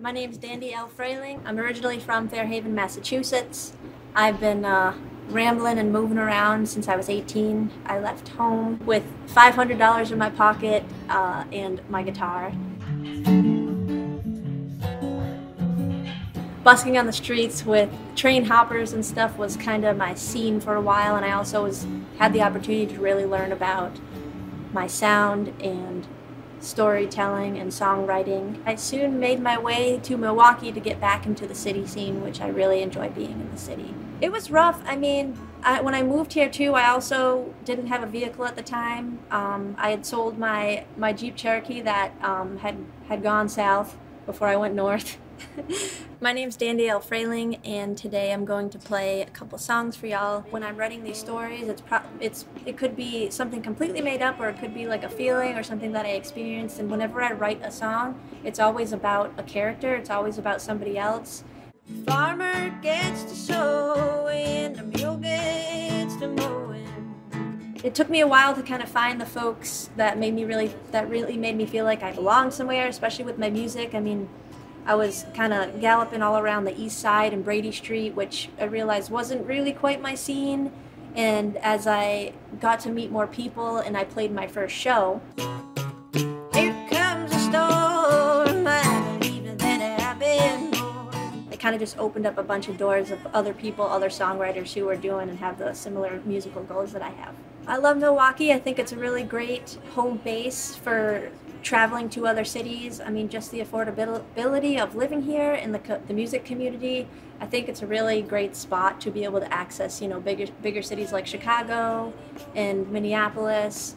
My name's Dandy L. Freling. I'm originally from Fairhaven, Massachusetts. I've been uh, rambling and moving around since I was 18. I left home with $500 in my pocket uh, and my guitar. Busking on the streets with train hoppers and stuff was kind of my scene for a while, and I also was had the opportunity to really learn about my sound and storytelling and songwriting. I soon made my way to Milwaukee to get back into the city scene, which I really enjoy being in the city. It was rough. I mean, I, when I moved here too, I also didn't have a vehicle at the time. Um, I had sold my, my Jeep Cherokee that um, had, had gone south before I went north. My name's Dandy L. Freling, and today I'm going to play a couple songs for y'all. When I'm writing these stories, it's pro- it's it could be something completely made up, or it could be like a feeling or something that I experienced. And whenever I write a song, it's always about a character. It's always about somebody else. Farmer gets to sowing, the mule gets to mowing. It took me a while to kind of find the folks that made me really that really made me feel like I belonged somewhere, especially with my music. I mean I was kind of galloping all around the east side and Brady Street, which I realized wasn't really quite my scene. And as I got to meet more people and I played my first show, kind of just opened up a bunch of doors of other people, other songwriters who are doing and have the similar musical goals that I have. I love Milwaukee. I think it's a really great home base for traveling to other cities. I mean, just the affordability of living here in the, the music community. I think it's a really great spot to be able to access, you know, bigger bigger cities like Chicago and Minneapolis.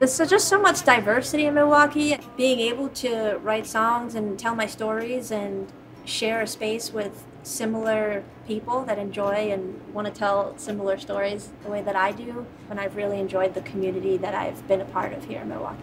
There's just so much diversity in Milwaukee. Being able to write songs and tell my stories and share a space with similar people that enjoy and want to tell similar stories the way that I do. And I've really enjoyed the community that I've been a part of here in Milwaukee.